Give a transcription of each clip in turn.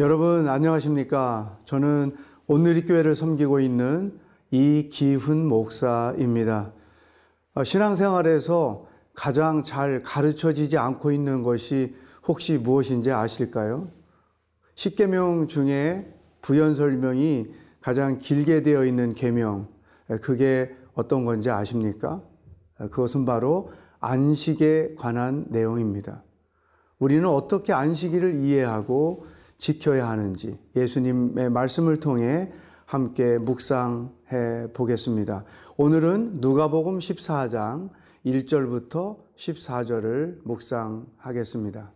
여러분 안녕하십니까? 저는 오늘리 교회를 섬기고 있는 이기훈 목사입니다. 어, 신앙생활에서 가장 잘 가르쳐지지 않고 있는 것이 혹시 무엇인지 아실까요? 십계명 중에 부연 설명이 가장 길게 되어 있는 계명 그게 어떤 건지 아십니까? 그것은 바로 안식에 관한 내용입니다. 우리는 어떻게 안식일을 이해하고 지켜야 하는지 예수님의 말씀을 통해 함께 묵상해 보겠습니다. 오늘은 누가복음 14장 1절부터 14절을 묵상하겠습니다.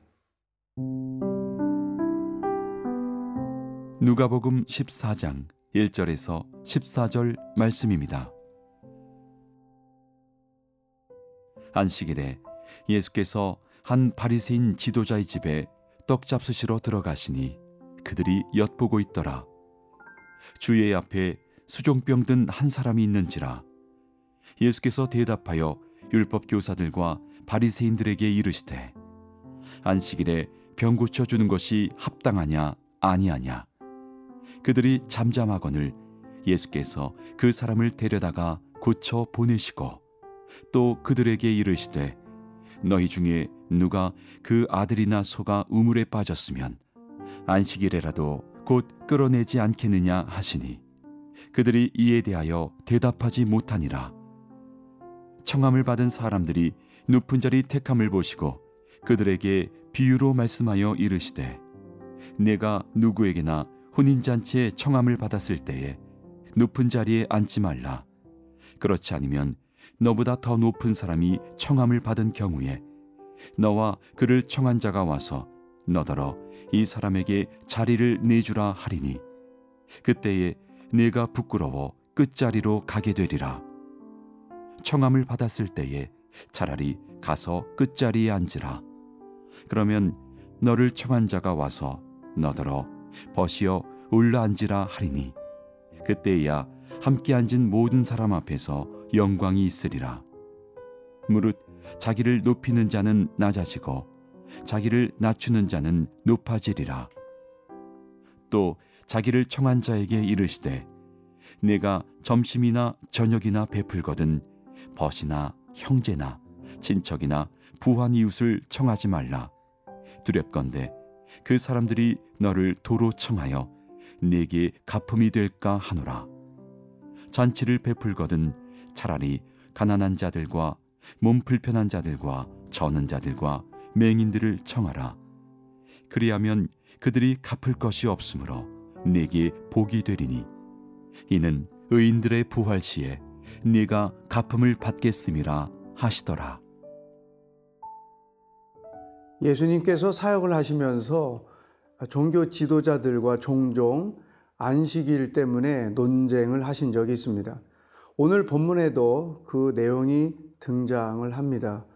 누가복음 14장 1절에서 14절 말씀입니다. 안식일에 예수께서 한 바리새인 지도자의 집에 떡 잡수시러 들어가시니 그들이 엿보고 있더라. 주의 앞에 수종병 든 한 사람이 있는지라 예수께서 대답하여 율법 교사들과 바리새인들에게 이르시되 안식일에 병 고쳐 주는 것이 합당하냐 아니하냐 그들이 잠잠하거늘 예수께서 그 사람을 데려다가 고쳐 보내시고 또 그들에게 이르시되 너희 중에 누가 그 아들이나 소가 우물에 빠졌으면 안식일에라도 곧 끌어내지 않겠느냐 하시니 그들이 이에 대하여 대답하지 못하니라. 청함을 받은 사람들이 높은 자리 택함을 보시고 그들에게 비유로 말씀하여 이르시되 내가 누구에게나 혼인잔치에 청함을 받았을 때에 높은 자리에 앉지 말라. 그렇지 않으면 너보다 더 높은 사람이 청함을 받은 경우에 너와 그를 청한 자가 와서 너더러 이 사람에게 자리를 내주라 하리니 그때에 내가 부끄러워 끝자리로 가게 되리라. 청함을 받았을 때에 차라리 가서 끝자리에 앉으라. 그러면 너를 청한 자가 와서 너더러 벗이어 올라앉으라 하리니 그때야 함께 앉은 모든 사람 앞에서 영광이 있으리라 무릇 자기를 높이는 자는 낮아지고 자기를 낮추는 자는 높아지리라. 또 자기를 청한 자에게 이르시되 내가 점심이나 저녁이나 베풀거든 벗이나 형제나 친척이나 부한 이웃을 청하지 말라. 두렵건대 그 사람들이 너를 도로 청하여 내게 가품이 될까 하노라. 잔치를 베풀거든 차라리 가난한 자들과 몸 불편한 자들과 저는 자들과 맹인들을 청하라. 그리하면 그들이 갚을 것이 없으므로 내게 복이 되리니 이는 의인들의 부활 시에 네가 갚음을 받겠음이라 하시더라. 예수님께서 사역을 하시면서 종교 지도자들과 종종 안식일 때문에 논쟁을 하신 적이 있습니다. 오늘 본문에도 그 내용이 등장을 합니다.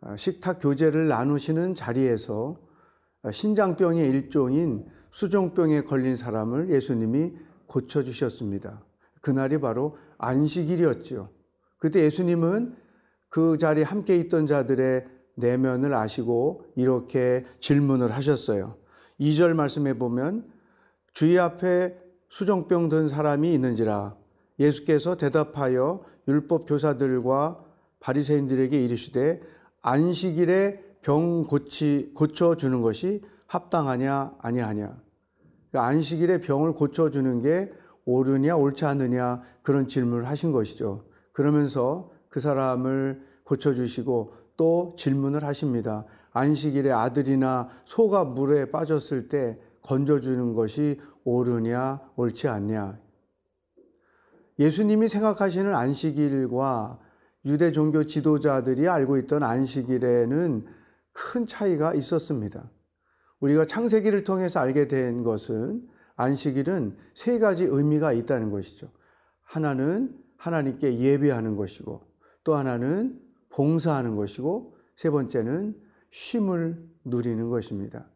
아, 식탁 교제를 나누시는 자리에서 신장병의 일종인 수종병에 걸린 사람을 예수님이 고쳐주셨습니다. 그날이 바로 안식일이었죠. 그때 예수님은 그 자리에 함께 있던 자들의 내면을 아시고 이렇게 질문을 하셨어요. 2절 말씀에 보면 주의 앞에 수종병 든 사람이 있는지라 예수께서 대답하여 율법 교사들과 바리새인들에게 이르시되 안식일에 병 고치 고쳐 주는 것이 합당하냐 아니하냐. 안식일에 병을 고쳐 주는 게 옳으냐 옳지 않느냐 그런 질문을 하신 것이죠. 그러면서 그 사람을 고쳐 주시고 또 질문을 하십니다. 안식일에 아들이나 소가 물에 빠졌을 때 건져 주는 것이 옳으냐 옳지 않냐. 예수님이 생각하시는 안식일과 유대 종교 지도자들이 알고 있던 안식일에는 큰 차이가 있었습니다. 우리가 창세기를 통해서 알게 된 것은 안식일은 세 가지 의미가 있다는 것이죠. 하나는 하나님께 예배하는 것이고, 또 하나는 봉사하는 것이고, 세 번째는 쉼을 누리는 것입니다.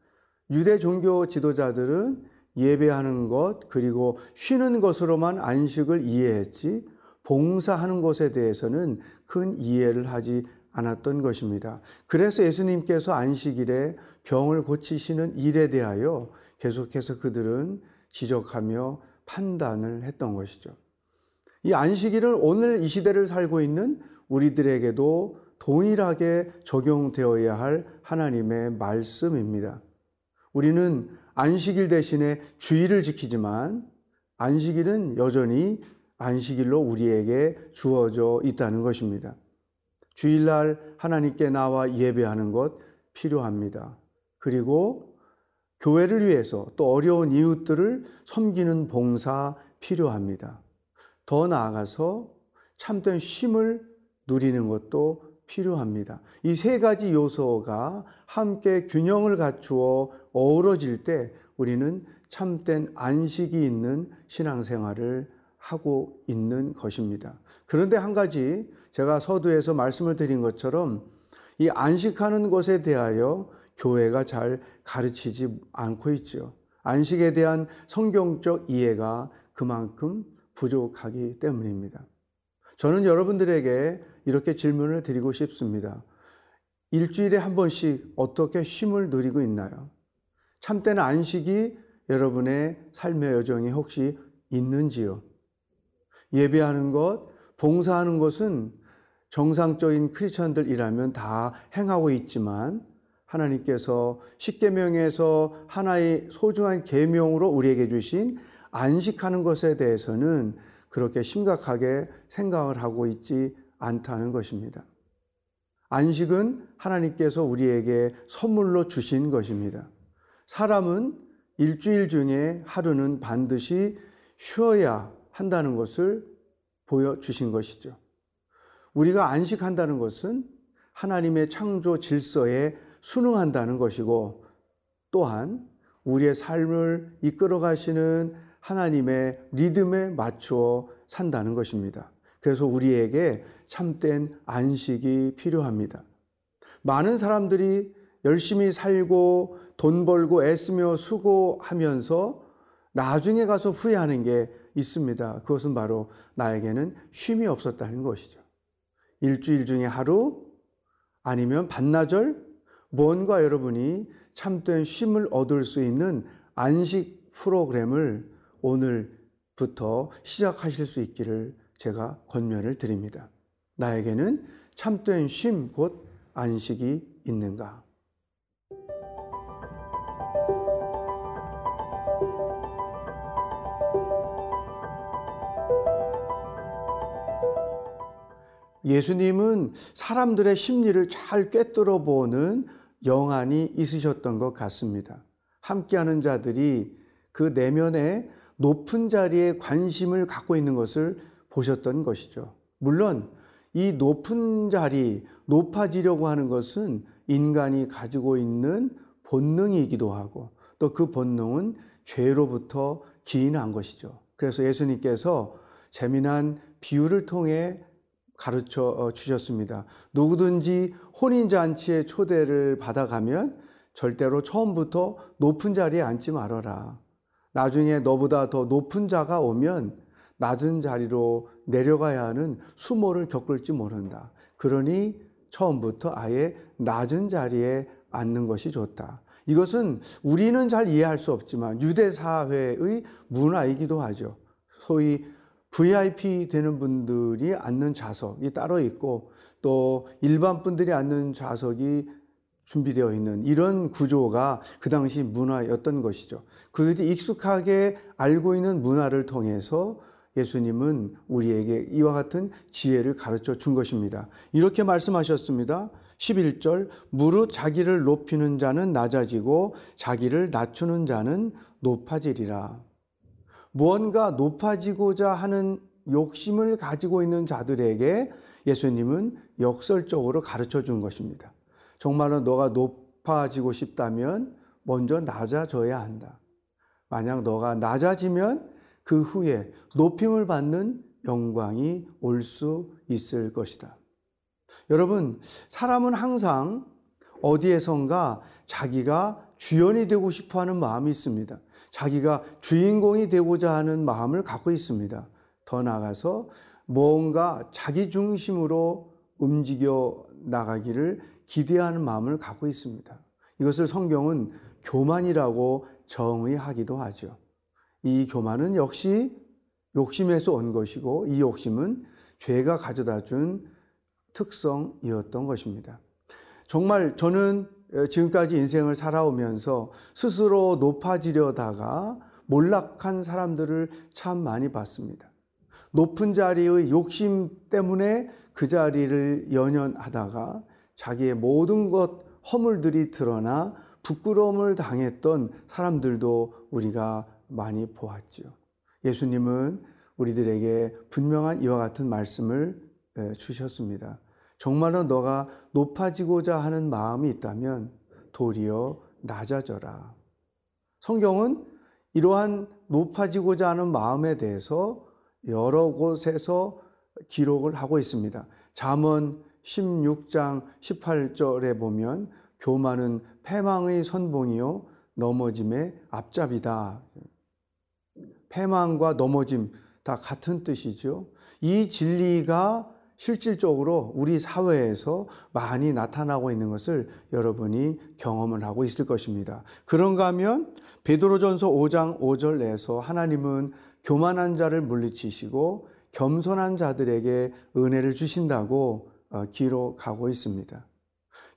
유대 종교 지도자들은 예배하는 것, 그리고 쉬는 것으로만 안식을 이해했지, 봉사하는 것에 대해서는 큰 이해를 하지 않았던 것입니다. 그래서 예수님께서 안식일에 병을 고치시는 일에 대하여 계속해서 그들은 지적하며 판단을 했던 것이죠. 이 안식일은 오늘 이 시대를 살고 있는 우리들에게도 동일하게 적용되어야 할 하나님의 말씀입니다. 우리는 안식일 대신에 주일을 지키지만 안식일은 여전히 안식일로 우리에게 주어져 있다는 것입니다. 주일날 하나님께 나와 예배하는 것 필요합니다. 그리고 교회를 위해서 또 어려운 이웃들을 섬기는 봉사 필요합니다. 더 나아가서 참된 쉼을 누리는 것도 필요합니다. 이 세 가지 요소가 함께 균형을 갖추어 어우러질 때 우리는 참된 안식이 있는 신앙생활을 하고 있는 것입니다. 그런데 한 가지 제가 서두에서 말씀을 드린 것처럼 이 안식하는 것에 대하여 교회가 잘 가르치지 않고 있죠. 안식에 대한 성경적 이해가 그만큼 부족하기 때문입니다. 저는 여러분들에게 이렇게 질문을 드리고 싶습니다. 일주일에 한 번씩 어떻게 쉼을 누리고 있나요? 참된 안식이 여러분의 삶의 여정에 혹시 있는지요? 예배하는 것, 봉사하는 것은 정상적인 크리스천들이라면 다 행하고 있지만 하나님께서 십계명에서 하나의 소중한 계명으로 우리에게 주신 안식하는 것에 대해서는 그렇게 심각하게 생각을 하고 있지 않다는 것입니다. 안식은 하나님께서 우리에게 선물로 주신 것입니다. 사람은 일주일 중에 하루는 반드시 쉬어야 한다는 것을 보여주신 것이죠. 우리가 안식한다는 것은 하나님의 창조 질서에 순응한다는 것이고 또한 우리의 삶을 이끌어 가시는 하나님의 리듬에 맞추어 산다는 것입니다. 그래서 우리에게 참된 안식이 필요합니다. 많은 사람들이 열심히 살고 돈 벌고 애쓰며 수고하면서 나중에 가서 후회하는 게 있습니다. 그것은 바로 나에게는 쉼이 없었다는 것이죠. 일주일 중에 하루 아니면 반나절 뭔가 여러분이 참된 쉼을 얻을 수 있는 안식 프로그램을 오늘부터 시작하실 수 있기를 제가 권면을 드립니다. 나에게는 참된 쉼, 곧 안식이 있는가? 예수님은 사람들의 심리를 잘 꿰뚫어 보는 영안이 있으셨던 것 같습니다. 함께하는 자들이 그 내면에 높은 자리에 관심을 갖고 있는 것을 보셨던 것이죠. 물론 이 높은 자리, 높아지려고 하는 것은 인간이 가지고 있는 본능이기도 하고 또 그 본능은 죄로부터 기인한 것이죠. 그래서 예수님께서 재미난 비유를 통해 가르쳐 어, 주셨습니다. 누구든지 혼인잔치에 초대를 받아가면 절대로 처음부터 높은 자리에 앉지 말아라. 나중에 너보다 더 높은 자가 오면 낮은 자리로 내려가야 하는 수모를 겪을지 모른다. 그러니 처음부터 아예 낮은 자리에 앉는 것이 좋다. 이것은 우리는 잘 이해할 수 없지만 유대 사회의 문화이기도 하죠. 소위 VIP 되는 분들이 앉는 좌석이 따로 있고 또 일반 분들이 앉는 좌석이 준비되어 있는 이런 구조가 그 당시 문화였던 것이죠. 그들이 익숙하게 알고 있는 문화를 통해서 예수님은 우리에게 이와 같은 지혜를 가르쳐 준 것입니다. 이렇게 말씀하셨습니다. 11절 무릇 자기를 높이는 자는 낮아지고 자기를 낮추는 자는 높아지리라. 무언가 높아지고자 하는 욕심을 가지고 있는 자들에게 예수님은 역설적으로 가르쳐 준 것입니다. 정말로 너가 높아지고 싶다면 먼저 낮아져야 한다. 만약 너가 낮아지면 그 후에 높임을 받는 영광이 올 수 있을 것이다. 여러분, 사람은 항상 어디에선가 자기가 주연이 되고 싶어 하는 마음이 있습니다. 자기가 주인공이 되고자 하는 마음을 갖고 있습니다. 더 나아가서 뭔가 자기 중심으로 움직여 나가기를 기대하는 마음을 갖고 있습니다. 이것을 성경은 교만이라고 정의하기도 하죠. 이 교만은 역시 욕심에서 온 것이고 이 욕심은 죄가 가져다 준 특성이었던 것입니다. 정말 저는 지금까지 인생을 살아오면서 스스로 높아지려다가 몰락한 사람들을 참 많이 봤습니다. 높은 자리의 욕심 때문에 그 자리를 연연하다가 자기의 모든 것 허물들이 드러나 부끄러움을 당했던 사람들도 우리가 많이 보았죠. 예수님은 우리들에게 분명한 이와 같은 말씀을 주셨습니다. 정말로 너가 높아지고자 하는 마음이 있다면 도리어 낮아져라. 성경은 이러한 높아지고자 하는 마음에 대해서 여러 곳에서 기록을 하고 있습니다. 잠언 16장 18절에 보면 교만은 패망의 선봉이요 넘어짐의 앞잡이다. 패망과 넘어짐 다 같은 뜻이죠. 이 진리가 실질적으로 우리 사회에서 많이 나타나고 있는 것을 여러분이 경험을 하고 있을 것입니다. 그런가 하면 베드로전서 5장 5절 내에서 하나님은 교만한 자를 물리치시고 겸손한 자들에게 은혜를 주신다고 어, 기록하고 있습니다.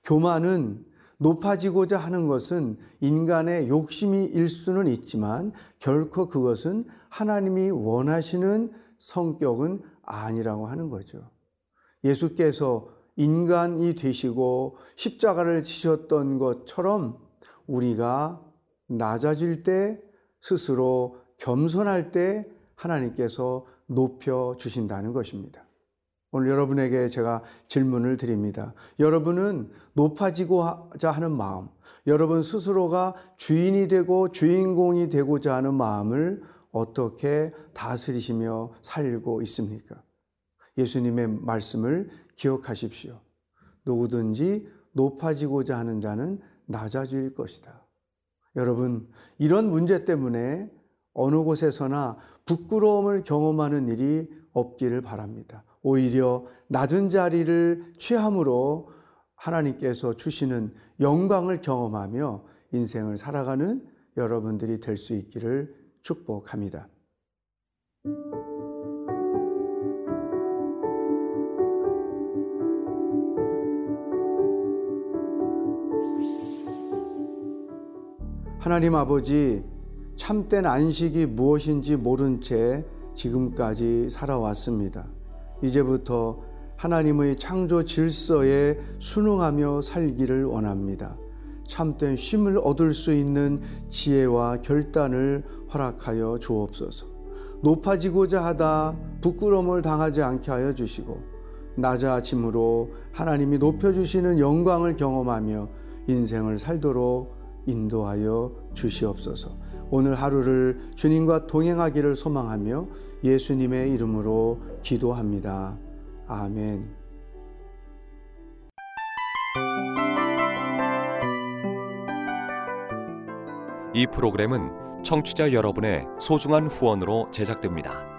교만은 높아지고자 하는 것은 인간의 욕심이 일 수는 있지만 결코 그것은 하나님이 원하시는 성격은 아니라고 하는 거죠. 예수께서 인간이 되시고 십자가를 지셨던 것처럼 우리가 낮아질 때 스스로 겸손할 때 하나님께서 높여 주신다는 것입니다. 오늘 여러분에게 제가 질문을 드립니다. 여러분은 높아지고자 하는 마음, 여러분 스스로가 주인이 되고 주인공이 되고자 하는 마음을 어떻게 다스리시며 살고 있습니까? 예수님의 말씀을 기억하십시오. 누구든지 높아지고자 하는 자는 낮아질 것이다. 여러분, 이런 문제 때문에 어느 곳에서나 부끄러움을 경험하는 일이 없기를 바랍니다. 오히려 낮은 자리를 취함으로 하나님께서 주시는 영광을 경험하며 인생을 살아가는 여러분들이 될 수 있기를 축복합니다. 하나님 아버지 참된 안식이 무엇인지 모른 채 지금까지 살아왔습니다. 이제부터 하나님의 창조 질서에 순응하며 살기를 원합니다. 참된 쉼을 얻을 수 있는 지혜와 결단을 허락하여 주옵소서. 높아지고자 하다 부끄러움을 당하지 않게 하여 주시고 낮아짐으로 하나님이 높여주시는 영광을 경험하며 인생을 살도록 인도하여 주시옵소서. 오늘 하루를 주님과 동행하기를 소망하며 예수님의 이름으로 기도합니다. 아멘. 이 프로그램은 청취자 여러분의 소중한 후원으로 제작됩니다.